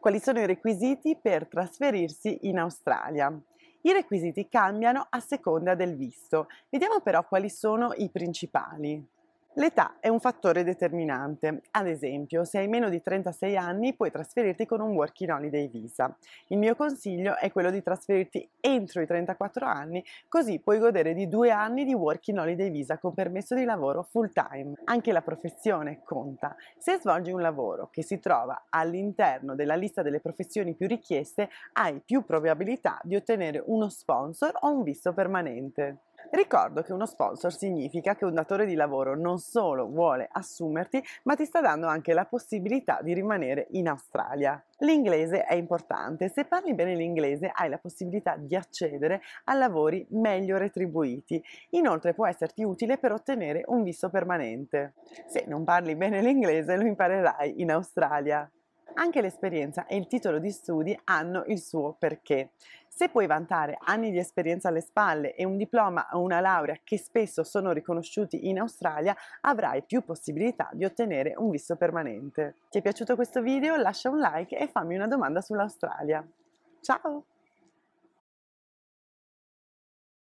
Quali sono i requisiti per trasferirsi in Australia? I requisiti cambiano a seconda del visto. Vediamo però quali sono i principali. L'età è un fattore determinante. Ad esempio, se hai meno di 36 anni puoi trasferirti con un Working Holiday Visa. Il mio consiglio è quello di trasferirti entro i 34 anni, così puoi godere di due anni di Working Holiday Visa con permesso di lavoro full time. Anche la professione conta. Se svolgi un lavoro che si trova all'interno della lista delle professioni più richieste, hai più probabilità di ottenere uno sponsor o un visto permanente. Ricordo che uno sponsor significa che un datore di lavoro non solo vuole assumerti, ma ti sta dando anche la possibilità di rimanere in Australia. L'inglese è importante, se parli bene l'inglese hai la possibilità di accedere a lavori meglio retribuiti. Inoltre può esserti utile per ottenere un visto permanente. Se non parli bene l'inglese lo imparerai in Australia. Anche l'esperienza e il titolo di studi hanno il suo perché. Se puoi vantare anni di esperienza alle spalle e un diploma o una laurea che spesso sono riconosciuti in Australia, avrai più possibilità di ottenere un visto permanente. Ti è piaciuto questo video? Lascia un like e fammi una domanda sull'Australia. Ciao!